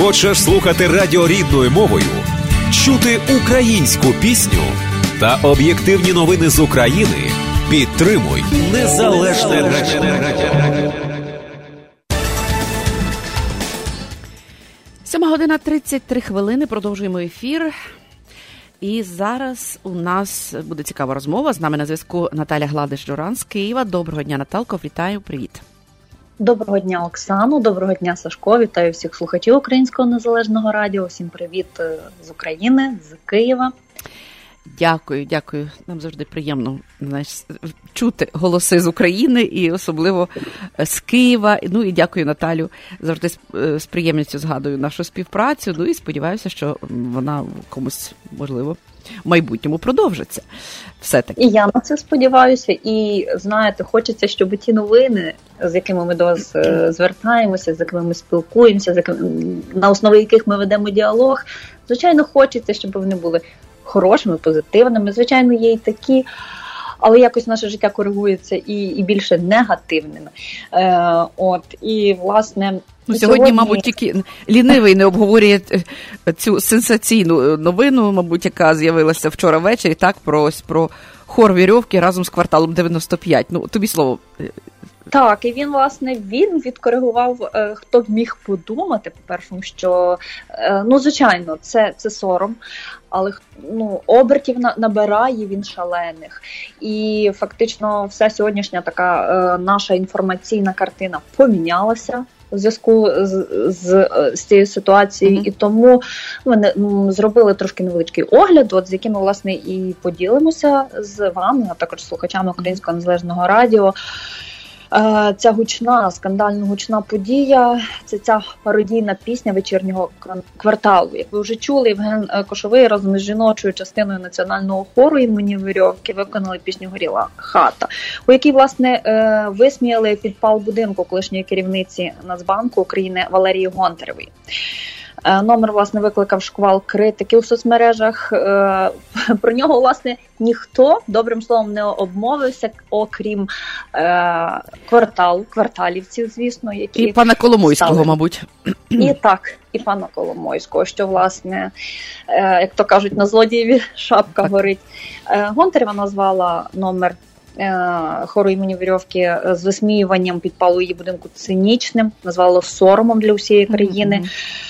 Хочеш слухати радіо рідною мовою, чути українську пісню та об'єктивні новини з України? Підтримуй незалежне радіо. Сьома година 33 хвилини. Продовжуємо ефір. І зараз у нас буде цікава розмова. З нами на зв'язку Наталя Гладиш Журан з Києва. Доброго дня, Наталко. Вітаю, привіт. Доброго дня, Оксану. Доброго дня, Сашко. Вітаю всіх слухачів Українського незалежного радіо. Всім привіт е, з України, з Києва. Дякую, дякую. Нам завжди приємно знаєш, чути голоси з України і особливо з Києва. Ну і дякую Наталю. Завжди з приємністю згадую нашу співпрацю. Ну і сподіваюся, що вона комусь можливо в майбутньому продовжиться. Все таки. І я на це сподіваюся. І знаєте, хочеться, щоб ті новини, з якими ми до вас е, звертаємося, з якими ми спілкуємося, з якими на основі яких ми ведемо діалог. Звичайно, хочеться, щоб вони були хорошими, позитивними. Звичайно, є і такі. Але якось наше життя коригується і і більше негативними. Е, От і власне ну, сьогодні, сьогодні, мабуть, тільки лінивий не обговорює е, цю сенсаційну новину, мабуть, яка з'явилася вчора ввечері. Так про ось про хор вірьовки разом з кварталом 95. Ну тобі слово. Так, і він власне він відкоригував, е, хто б міг подумати, по першому, що е, ну звичайно, це це сором, але ну обертів набирає він шалених, і фактично вся сьогоднішня така е, наша інформаційна картина помінялася. У зв'язку з з, з цією ситуацією, mm-hmm. і тому ми зробили трошки невеличкий огляд, от з яким ми власне і поділимося з вами, а також слухачами Українського незалежного радіо. Е, ця гучна, скандально гучна подія це ця пародійна пісня вечірнього кварталу. Як ви вже чули, Євген е, Кошовий разом з жіночою частиною національного хору імені Вирьовки виконали пісню Горіла хата, у якій власне е, висміяли підпал будинку колишньої керівниці Нацбанку України Валерії Гонтаревої. Е, номер власне викликав шквал критики у соцмережах. Е, про нього власне ніхто добрим словом не обмовився, окрім е, кварталу, кварталівців, звісно, які і пана Коломойського, стали. мабуть, і так, і пана Коломойського, що власне, як то кажуть, на злодієві шапка горить. Гонтарева назвала номер. Хору імені Вірьовки з висміюванням підпалу її будинку цинічним, назвало соромом для усієї країни. Mm-hmm.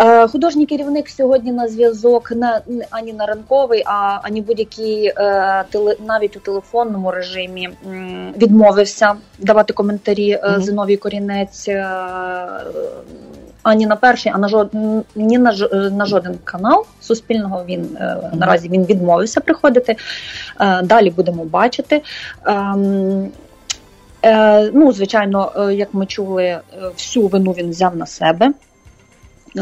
Е, художній керівник сьогодні на зв'язок не ані на ранковий, а ані будь-який е, навіть у телефонному режимі відмовився давати коментарі mm-hmm. Зиновій Корінець. Ані на перший, а на жоден ні на на жоден канал суспільного він mm-hmm. наразі він відмовився приходити. Далі будемо бачити. Ем, ну, звичайно, як ми чули, всю вину він взяв на себе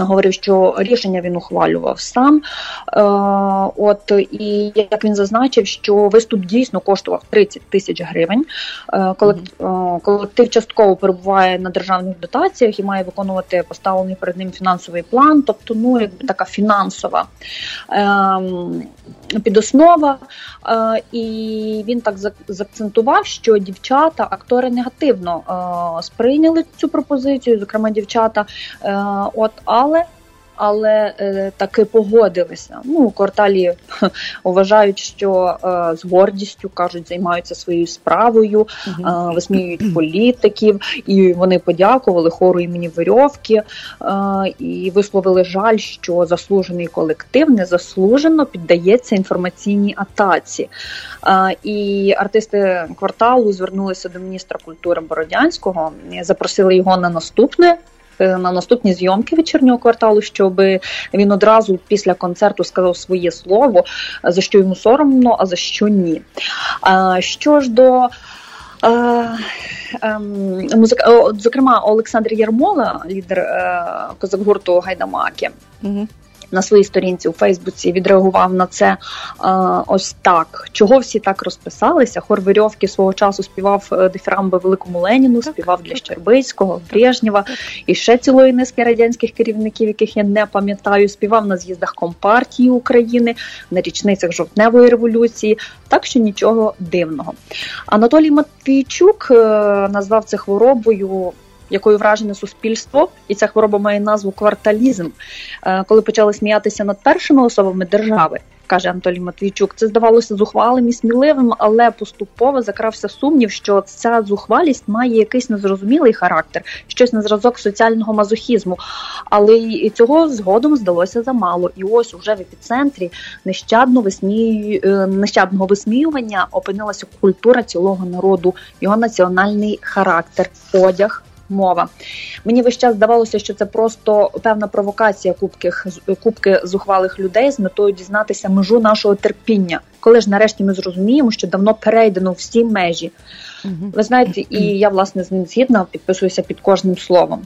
говорив, що рішення він ухвалював сам. Е, от і як він зазначив, що виступ дійсно коштував 30 тисяч гривень. Е, колектив частково перебуває на державних дотаціях і має виконувати поставлений перед ним фінансовий план, тобто ну якби така фінансова ем, підоснова. Е, і він так заакцентував, що дівчата, актори негативно сприйняли цю пропозицію, зокрема дівчата. От але але е, таки погодилися. Ну, кварталі вважають, що е, з гордістю кажуть, займаються своєю справою, е, висміюють політиків, і вони подякували хору імені Верьовки е, і висловили жаль, що заслужений колектив незаслужено піддається інформаційній атаці. Е, і артисти кварталу звернулися до міністра культури Бородянського, запросили його на наступне. Е, на наступні зйомки вечірнього кварталу, щоб він одразу після концерту сказав своє слово, за що йому соромно, а за що ні. Що ж до ем, музика, зокрема, Олександр Ярмола, лідер е, козак гурту Гайдамаки. Угу на своїй сторінці у Фейсбуці відреагував на це е, ось так. Чого всі так розписалися? Хор Верьовки свого часу співав е, дифірамби Великому Леніну, співав для Щербицького, Брежнєва і ще цілої низки радянських керівників, яких я не пам'ятаю, співав на з'їздах Компартії України, на річницях жовтневої революції. Так що нічого дивного. Анатолій Матвійчук е, назвав це хворобою якою вражене суспільство, і ця хвороба має назву кварталізм. Е, коли почали сміятися над першими особами держави, каже Анатолій Матвійчук, це здавалося зухвалим і сміливим, але поступово закрався сумнів, що ця зухвалість має якийсь незрозумілий характер, щось на зразок соціального мазохізму. Але і цього згодом здалося замало. І ось уже в епіцентрі нещадно висмію... Е, нещадного висміювання опинилася культура цілого народу, його національний характер, одяг мова. Мені весь час здавалося, що це просто певна провокація кубки, кубки зухвалих людей з метою дізнатися межу нашого терпіння, коли ж нарешті ми зрозуміємо, що давно перейдено всі межі. Ви знаєте, і я власне з ним згідна підписуюся під кожним словом.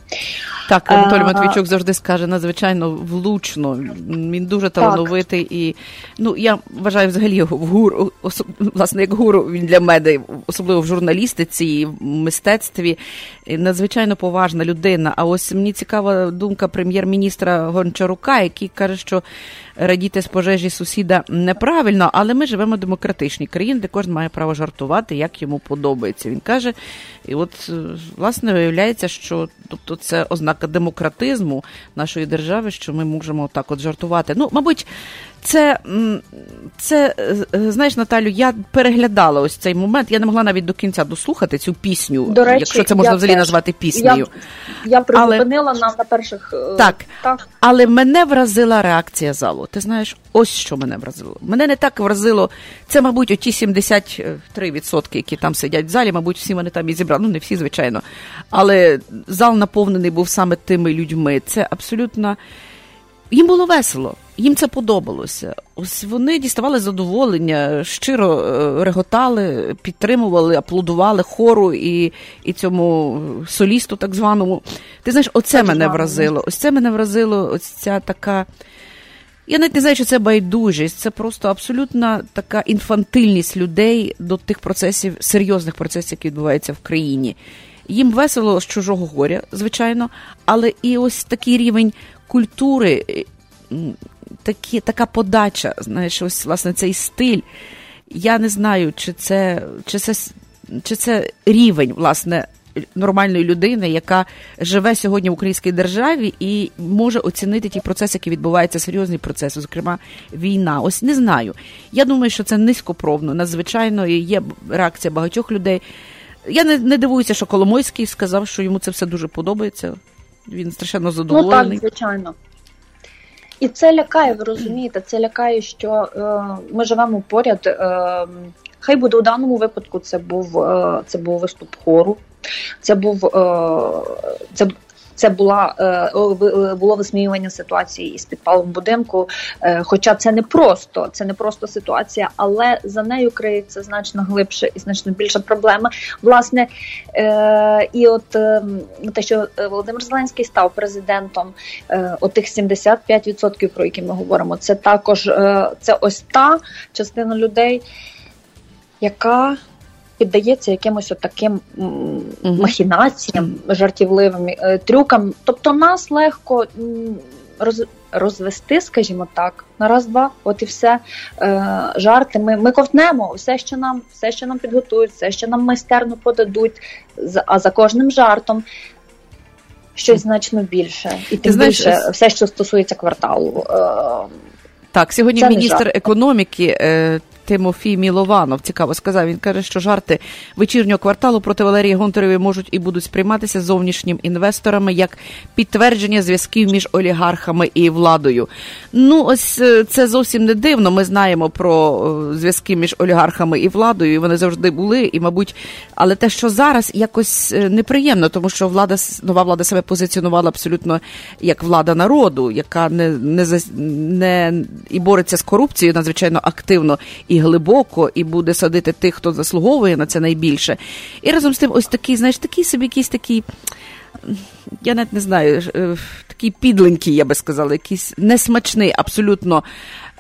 Так, Анатолій Матвійчук завжди скаже надзвичайно влучно. Він дуже талановитий і ну я вважаю взагалі його в гуру, власне, як гуру він для мене, особливо в журналістиці, і в мистецтві. Надзвичайно поважна людина. А ось мені цікава думка прем'єр-міністра Гончарука, який каже, що радіти з пожежі сусіда неправильно, але ми живемо в демократичній країні, де кожен має право жартувати, як йому подобається. Він каже, і от власне виявляється, що тобто це ознака демократизму нашої держави, що ми можемо так от жартувати. Ну, мабуть. Це це е, знаєш, Наталю, я переглядала ось цей момент. Я не могла навіть до кінця дослухати цю пісню, до речі, якщо це можна взагалі теж. назвати піснею. Я я призупинила але... на перших е, так, так. Але мене вразила реакція залу. Ти знаєш, ось що мене вразило. Мене не так вразило. Це, мабуть, оті 73%, які там сидять в залі, мабуть, всі вони там і зібрали. Ну, не всі, звичайно. Але зал наповнений був саме тими людьми. Це абсолютно їм було весело їм це подобалося. Ось вони діставали задоволення, щиро е, реготали, підтримували, аплодували хору і і цьому солісту, так званому. Ти знаєш, оце так мене званого. вразило. Ось це мене вразило, ось ця така. Я навіть не знаю, чи це байдужість, це просто абсолютна така інфантильність людей до тих процесів, серйозних процесів, які відбуваються в країні. Їм весело з чужого горя, звичайно, але і ось такий рівень культури такі, така подача, знаєш, ось власне цей стиль. Я не знаю, чи це, чи це, чи це рівень, власне. Нормальної людини, яка живе сьогодні в українській державі і може оцінити ті процеси, які відбуваються, серйозні процеси, зокрема війна. Ось не знаю. Я думаю, що це низькопробно, надзвичайно і є реакція багатьох людей. Я не не дивуюся, що Коломойський сказав, що йому це все дуже подобається. Він страшенно задоволений. Ну так, звичайно. І це лякає, ви розумієте, це лякає, що е, ми живемо поряд. Е, Хай буде у даному випадку. Це був е, це був виступ хору. Це був е, це це була е, е, було висміювання ситуації із підпалом будинку. Е, хоча це не просто, це не просто ситуація, але за нею криється значно глибше і значно більша проблема. Власне, і от те, що Володимир Зеленський став президентом, отих 75%, про які ми говоримо, це також це ось та частина людей, яка піддається якимось таким махінаціям, жартівливим е, трюкам. Тобто нас легко роз, розвести, скажімо так, на раз-два, от і все е, жарти. Ми ми ковтнемо все, що нам, все, що нам підготують, все, що нам майстерно подадуть, а за кожним жартом. Щось значно більше, і тим знаєш, більше все, що стосується кварталу. Е, так, сьогодні міністр економіки Тимофій Мілованов цікаво сказав. Він каже, що жарти вечірнього кварталу проти Валерії Гонтаревої можуть і будуть сприйматися зовнішнім інвесторами як підтвердження зв'язків між олігархами і владою. Ну, ось е, це зовсім не дивно. Ми знаємо про е, зв'язки між олігархами і владою. і Вони завжди були, і, мабуть, але те, що зараз якось е, неприємно, тому що влада нова влада себе позиціонувала абсолютно як влада народу, яка не не, не і бореться з корупцією надзвичайно активно і глибоко, і буде садити тих, хто заслуговує на це найбільше. І разом з тим, ось такий, знаєш, такий собі якийсь такий. Я навіть не знаю, е, такий підленький, я би сказала, якийсь несмачний, абсолютно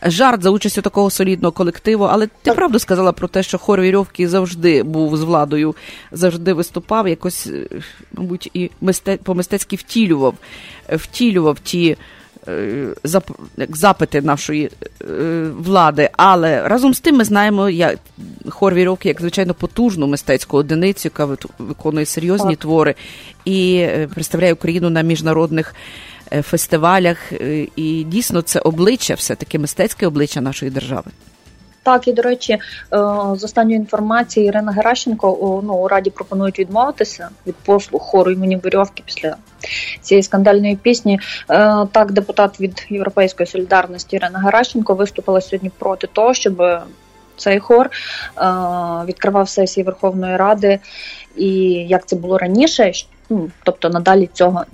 жарт за участю такого солідного колективу. Але ти правду сказала про те, що хор вірьовки завжди був з владою, завжди виступав, якось, е, мабуть, і мистець по мистецьки втілював, втілював ті запити нашої влади. Але разом з тим ми знаємо, як хор вірок, як звичайно потужну мистецьку одиницю, яка виконує серйозні так. твори і представляє Україну на міжнародних. Фестивалях і дійсно це обличчя, все таки мистецьке обличчя нашої держави. Так, і до речі, е, з останньої інформації Ірина Геращенко ну, у раді пропонують відмовитися від послуг хору імені Вирьовки після цієї скандальної пісні. Е, так, депутат від Європейської солідарності Ірина Геращенко виступила сьогодні проти того, щоб цей хор е, відкривав сесії Верховної Ради, і як це було раніше, ну, тобто надалі цього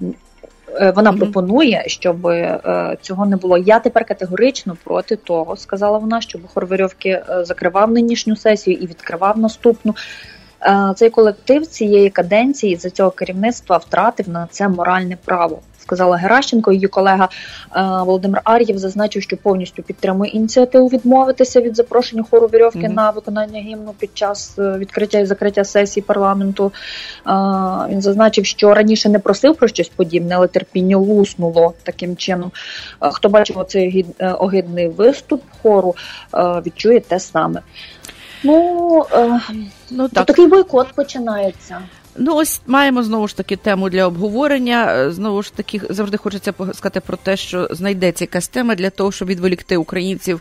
вона mm-hmm. пропонує, щоб е, цього не було. Я тепер категорично проти того, сказала вона, щоб Хорварьовки е, закривав нинішню сесію і відкривав наступну. Цей колектив цієї каденції за цього керівництва втратив на це моральне право сказала Геращенко. Її колега е, Володимир Ар'єв зазначив, що повністю підтримує ініціативу відмовитися від запрошення хору вірьовки mm-hmm. на виконання гімну під час е, відкриття і закриття сесії парламенту. Е, він зазначив, що раніше не просив про щось подібне, але терпіння луснуло таким чином. Хто бачив оцей огидний виступ хору, відчує те саме. Ну, ну так. такий бойкот починається. Ну, ось маємо знову ж таки тему для обговорення. Е, знову ж таки, завжди хочеться сказати про те, що знайдеться якась тема для того, щоб відволікти українців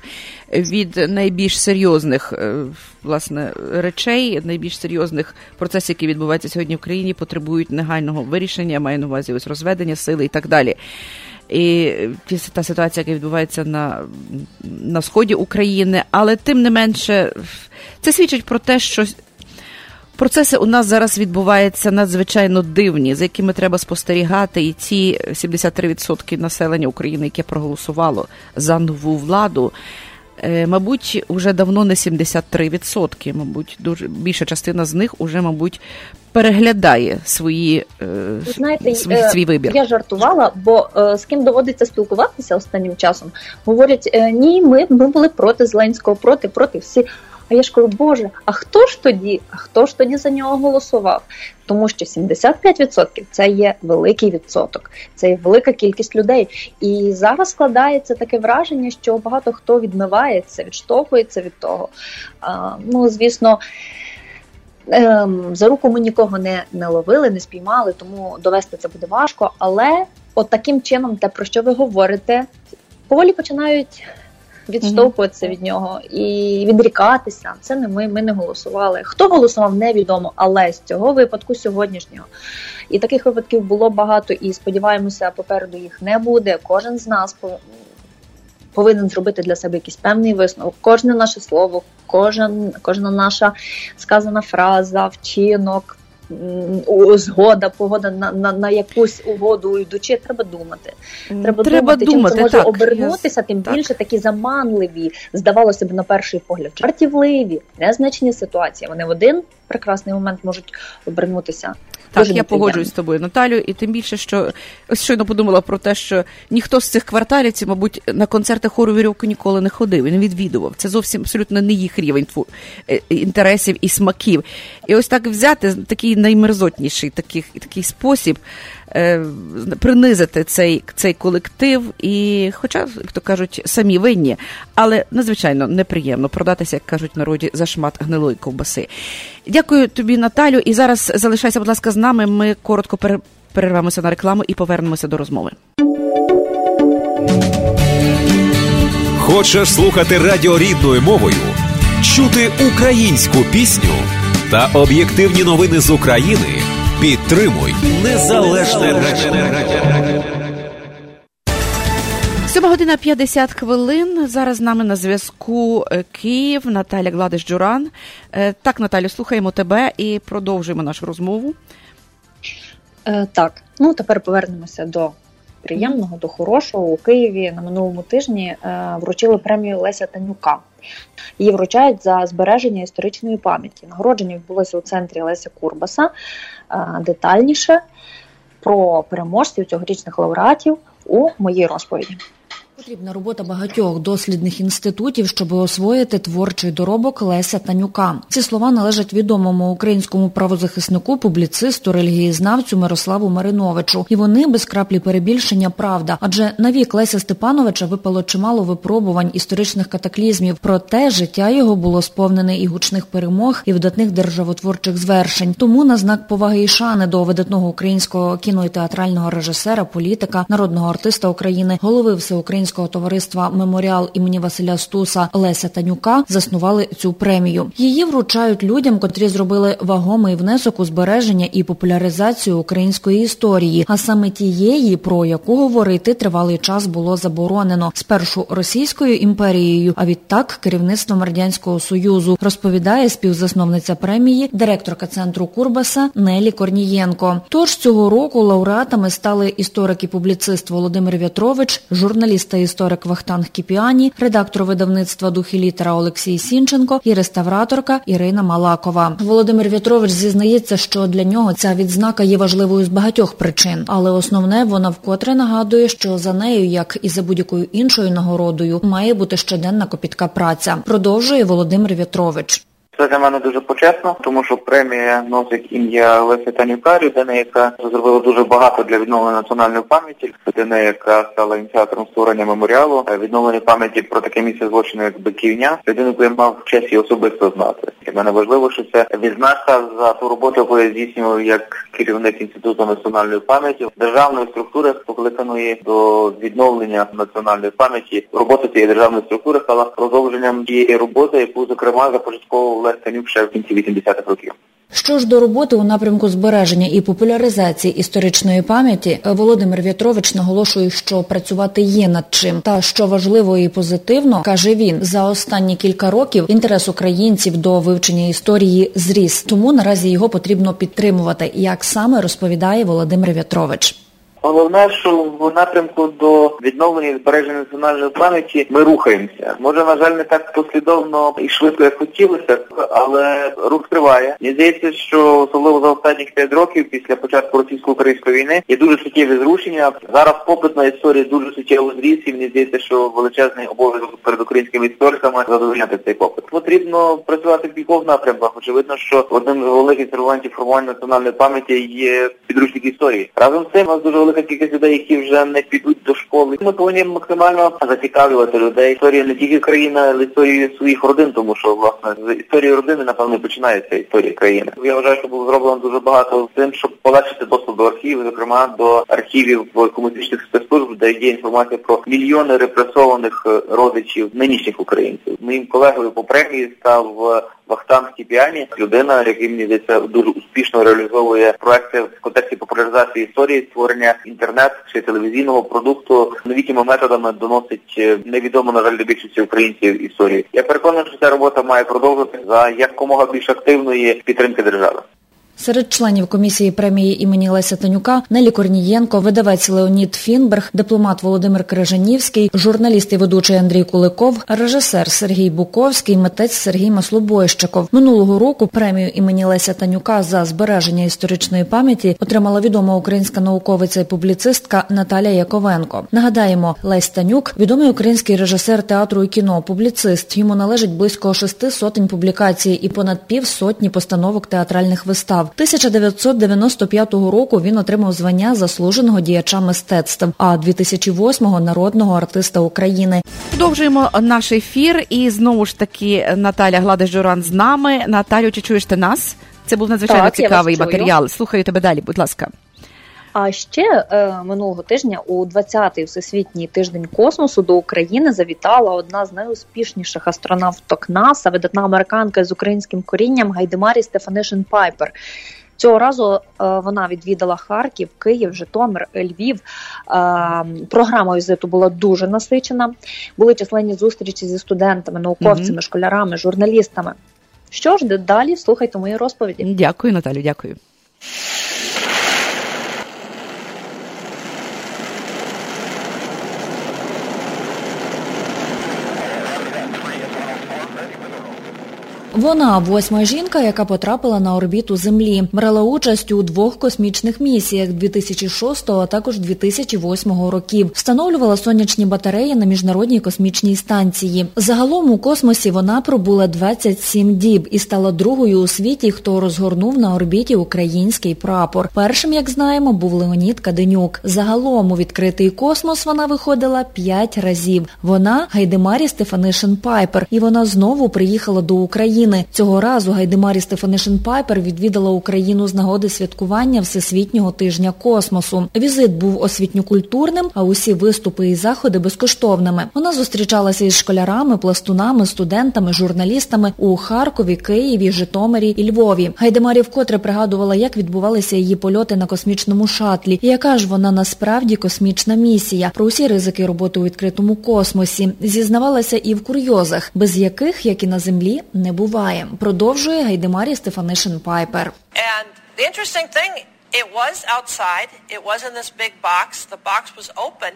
від найбільш серйозних е, власне речей, найбільш серйозних процесів, які відбуваються сьогодні в країні, потребують негайного вирішення, маю на увазі ось розведення сили і так далі. І та ситуація, яка відбувається на на сході України, але тим не менше, це свідчить про те, що Процеси у нас зараз відбуваються надзвичайно дивні, за якими треба спостерігати, і ці 73% населення України, яке проголосувало за нову владу. Е, мабуть, вже давно не 73%, Мабуть, дуже більша частина з них уже, мабуть, переглядає свої е, знаєте, свій, е, свій вибір. Я жартувала, бо з ким доводиться спілкуватися останнім часом, говорять: ні, ми, ми були проти Зеленського, проти, проти всі. А я ж кажу, Боже, а хто ж тоді? А хто ж тоді за нього голосував? Тому що 75% це є великий відсоток, це є велика кількість людей. І зараз складається таке враження, що багато хто відмивається, відштовхується від того. А, Ну, звісно. Ем, за руку ми нікого не не ловили, не спіймали, тому довести це буде важко. Але от таким чином, те, про що ви говорите, поволі починають відштовхуватися від нього і відрікатися. Це не ми, ми не голосували. Хто голосував, невідомо, але з цього випадку сьогоднішнього. І таких випадків було багато, і сподіваємося, попереду їх не буде. Кожен з нас повинен зробити для себе якийсь певний висновок. Кожне наше слово, кожен, кожна наша сказана фраза, вчинок згода, погода на на, на якусь угоду йдучи, треба думати. Треба, треба думати, думати, чим це може так, обернутися, тим так. більше такі заманливі, здавалося б, на перший погляд, жартівливі, незначні ситуації. Вони в один прекрасний момент можуть обернутися. Так, Дуже я погоджуюсь з тобою, Наталю, і тим більше, що ось щойно подумала про те, що ніхто з цих кварталівців, мабуть, на концерти хору вірьовку ніколи не ходив. Він відвідував. Це зовсім абсолютно не їх рівень е, інтересів і смаків. І ось так взяти такий наймерзотніший такий, такий спосіб е, принизити цей цей колектив, і, хоча, як то кажуть, самі винні, але надзвичайно неприємно продатися, як кажуть народі, за шмат гнилої ковбаси. Дякую тобі, Наталю. І зараз залишайся, будь ласка, з нами. Ми коротко перервемося на рекламу і повернемося до розмови. Хочеш слухати радіо рідною мовою, чути українську пісню та об'єктивні новини з України. Підтримуй незалежне радіо. 7 година 50 хвилин. Зараз з нами на зв'язку е, Київ, Наталя Гладиш Джуран. Е, так, Наталю, слухаємо тебе і продовжуємо нашу розмову. Е, так, ну тепер повернемося до приємного, до хорошого у Києві на минулому тижні вручили премію Леся Танюка. Її вручають за збереження історичної пам'яті. Нагородження відбулося у центрі Леся Курбаса. Детальніше про переможців цьогорічних лауреатів у моїй розповіді. Потрібна робота багатьох дослідних інститутів, щоб освоїти творчий доробок Леся Танюка. Ці слова належать відомому українському правозахиснику, публіцисту, релігієзнавцю Мирославу Мариновичу. І вони без краплі перебільшення правда. Адже на вік Леся Степановича випало чимало випробувань історичних катаклізмів. Проте життя його було сповнене і гучних перемог, і видатних державотворчих звершень. Тому на знак поваги і шани до видатного українського кіно і театрального режисера, політика, народного артиста України, голови всеукраїнського товариства Меморіал імені Василя Стуса Леся Танюка заснували цю премію. Її вручають людям, котрі зробили вагомий внесок у збереження і популяризацію української історії, а саме тієї, про яку говорити тривалий час було заборонено спершу Російською імперією, а відтак керівництвом радянського союзу, розповідає співзасновниця премії, директорка центру Курбаса Нелі Корнієнко. Тож цього року лауреатами стали історик і публіцист Володимир В'ятрович, журналіст та історик Вахтанг Кіпіані, редактор видавництва «Духи літера Олексій Сінченко і реставраторка Ірина Малакова. Володимир В'ятрович зізнається, що для нього ця відзнака є важливою з багатьох причин, але основне вона вкотре нагадує, що за нею, як і за будь-якою іншою нагородою, має бути щоденна копітка праця. Продовжує Володимир В'ятрович. Це для мене дуже почесно, тому що премія носить ім'я Лесі Танюка, людина, яка зробила дуже багато для відновлення національної пам'яті, людина, яка стала ініціатором створення меморіалу, е, відновлення пам'яті про таке місце злочину, як Биківня, людину, яку я мав честь і особисто знати. Для мене важливо, що це відзнака за ту роботу, яку я здійснював як керівник інституту національної пам'яті державної структури, покликаної до відновлення національної пам'яті. Робота цієї державної структури стала продовженням тієї роботи, яку зокрема започатковував Олег Танюк ще в кінці 80-х років. Що ж до роботи у напрямку збереження і популяризації історичної пам'яті, Володимир В'ятрович наголошує, що працювати є над чим. Та що важливо і позитивно, каже він, за останні кілька років інтерес українців до вивчення історії зріс. Тому наразі його потрібно підтримувати, як саме розповідає Володимир В'ятрович. Головне, що в напрямку до відновлення і збереження національної пам'яті ми рухаємося. Може, на жаль, не так послідовно і швидко, як хотілося, але рух триває. Мені здається, що особливо за останні 5 років після початку російсько-української війни є дуже суттєві зрушення. Зараз попит на історію дуже суттєво зріс, і мені здається, що величезний обов'язок перед українськими істориками задовольняти цей попит. Потрібно працювати в кількох напрямках. Очевидно, що одним з головних інструментів формування національної пам'яті є підручник історії. Разом з цим у нас дуже велика кількість людей, які вже не підуть до школи. Ми повинні максимально зацікавлювати людей. Історія не тільки країни, але історію своїх родин, тому що власне з історії родини напевно починається історія країни. Я вважаю, що було зроблено дуже багато з тим, щоб полегшити доступ до архівів, зокрема до архівів комуністичних спецслужб, де є інформація про мільйони репресованих родичів нинішніх українців. Моїм колегою по премії став Вахтанг Кіпіані, людина, який мені здається дуже успішно реалізовує проекти в контексті популяризації історії, створення інтернет чи телевізійного продукту новітніми методами доносить невідомо на жаль до більшості українців історії. Я переконаний, що ця робота має продовжити за якомога більш активної підтримки держави. Серед членів комісії премії імені Леся Танюка Нелі Корнієнко, видавець Леонід Фінберг, дипломат Володимир Крижанівський, журналіст і ведучий Андрій Куликов, режисер Сергій Буковський, митець Сергій Маслобойщиков. Минулого року премію імені Леся Танюка за збереження історичної пам'яті отримала відома українська науковиця і публіцистка Наталя Яковенко. Нагадаємо, Лесь Танюк відомий український режисер театру і кіно, публіцист. Йому належить близько шести сотень публікацій і понад пів сотні постановок театральних вистав. 1995 року він отримав звання заслуженого діяча мистецтв, а 2008-го – народного артиста України. Продовжуємо наш ефір, і знову ж таки Наталя Гладиш Журан з нами. Наталю, чи чуєш ти нас? Це був надзвичайно так, цікавий матеріал. Слухаю тебе далі, будь ласка. А ще е, минулого тижня, у 20-й всесвітній тиждень космосу, до України завітала одна з найуспішніших астронавток НАСА, видатна американка з українським корінням Гайдемарі Стефанишин Пайпер. Цього разу е, вона відвідала Харків, Київ, Житомир, Львів. Е, програма візиту була дуже насичена. Були численні зустрічі зі студентами, науковцями, школярами, журналістами. Що ж, далі слухайте мої розповіді. Дякую, Наталю, дякую. Вона восьма жінка, яка потрапила на орбіту Землі, брала участь у двох космічних місіях 2006, а також 2008 років. Встановлювала сонячні батареї на міжнародній космічній станції. Загалом у космосі вона пробула 27 діб і стала другою у світі, хто розгорнув на орбіті український прапор. Першим, як знаємо, був Леонід Каденюк. Загалом у відкритий космос вона виходила п'ять разів. Вона Гайдемарі Стефанишин Пайпер, і вона знову приїхала до України. Цього разу Гайдемарі Стефанишин Пайпер відвідала Україну з нагоди святкування Всесвітнього тижня космосу. Візит був освітньокультурним, а усі виступи і заходи безкоштовними. Вона зустрічалася із школярами, пластунами, студентами, журналістами у Харкові, Києві, Житомирі і Львові. Гайдемарі вкотре пригадувала, як відбувалися її польоти на космічному шатлі, і яка ж вона насправді космічна місія. Про усі ризики роботи у відкритому космосі зізнавалася і в курйозах, без яких, як і на землі, не буває. Продовжує Гайдемарі Стефанишин Пайпер. And the interesting thing, it was outside. It was in this big box. The box was open.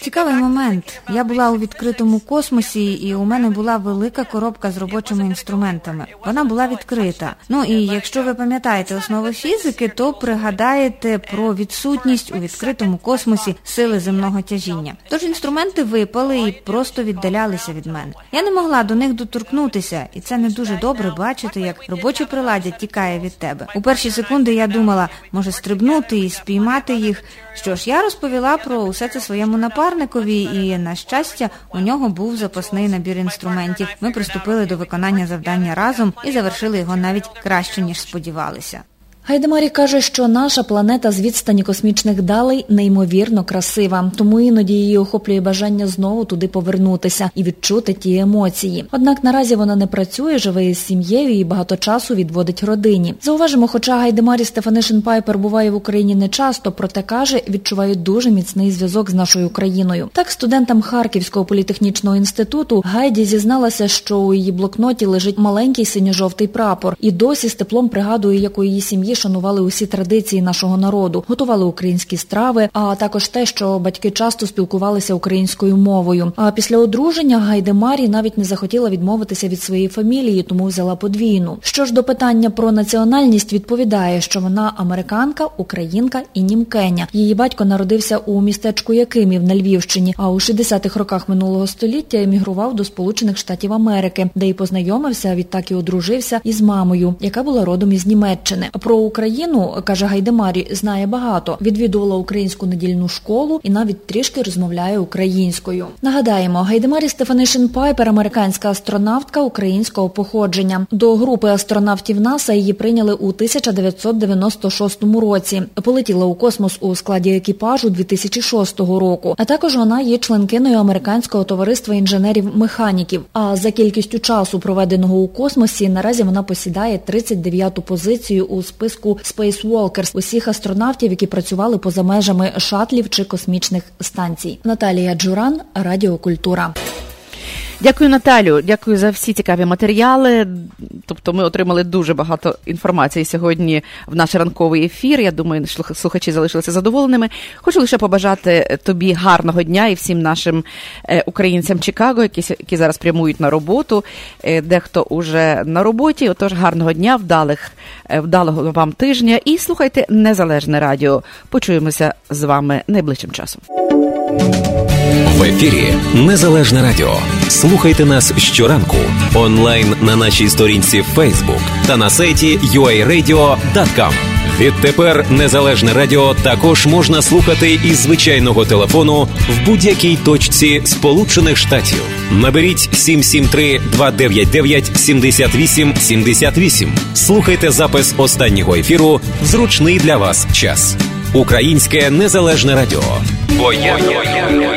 Цікавий момент. Я була у відкритому космосі, і у мене була велика коробка з робочими інструментами. Вона була відкрита. Ну і якщо ви пам'ятаєте основи фізики, то пригадаєте про відсутність у відкритому космосі сили земного тяжіння. Тож інструменти випали і просто віддалялися від мене. Я не могла до них доторкнутися, і це не дуже добре бачити, як робоче приладдя тікає від тебе. У перші секунди я думала, може стрибнути і спіймати їх. Що ж, я розповіла про усе це своєму напарникові, і на щастя, у нього був запасний набір інструментів. Ми приступили до виконання завдання разом і завершили його навіть краще ніж сподівалися. Гайдемарі каже, що наша планета з відстані космічних далей неймовірно красива, тому іноді її охоплює бажання знову туди повернутися і відчути ті емоції. Однак наразі вона не працює, живе із сім'єю і багато часу відводить родині. Зауважимо, хоча Гайдемарі Стефанишин Пайпер буває в Україні не часто, проте каже, відчуває дуже міцний зв'язок з нашою країною. Так, студентам Харківського політехнічного інституту Гайді зізналася, що у її блокноті лежить маленький синьо-жовтий прапор, і досі з теплом пригадує, як у її сім'ї шанували усі традиції нашого народу, готували українські страви, а також те, що батьки часто спілкувалися українською мовою. А після одруження Гайдемарі навіть не захотіла відмовитися від своєї фамілії, тому взяла подвійну. Що ж до питання про національність, відповідає, що вона американка, українка і німкеня. Її батько народився у містечку Якимів на Львівщині, а у 60-х роках минулого століття емігрував до Сполучених Штатів Америки, де й познайомився, відтак і одружився із мамою, яка була родом із Німеччини. Про Україну, каже Гайдемарі, знає багато. Відвідувала українську недільну школу і навіть трішки розмовляє українською. Нагадаємо, Гайдемарі Стефанишин Пайпер, американська астронавтка українського походження. До групи астронавтів НАСА її прийняли у 1996 році. Полетіла у космос у складі екіпажу 2006 року. А також вона є членкиною американського товариства інженерів-механіків. А за кількістю часу, проведеного у космосі, наразі вона посідає 39-ту позицію у списку списку Spacewalkers усіх астронавтів, які працювали поза межами шатлів чи космічних станцій. Наталія Джуран, Радіокультура. Дякую, Наталю. Дякую за всі цікаві матеріали. Тобто, ми отримали дуже багато інформації сьогодні в наш ранковий ефір. Я думаю, слухачі залишилися задоволеними. Хочу лише побажати тобі гарного дня і всім нашим е, українцям Чикаго, які які зараз прямують на роботу. Е, дехто уже на роботі. Отож, гарного дня, вдалих, е, вдалого вам тижня. І слухайте незалежне радіо. Почуємося з вами найближчим часом. В ефірі Незалежне Радіо. Слухайте нас щоранку онлайн на нашій сторінці Facebook та на сайті uaradio.com. Відтепер Незалежне Радіо також можна слухати із звичайного телефону в будь-якій точці Сполучених Штатів. Наберіть 773-299-78-78. Слухайте запис останнього ефіру в зручний для вас час. Українське незалежне радіо. Бо я, я, я, я.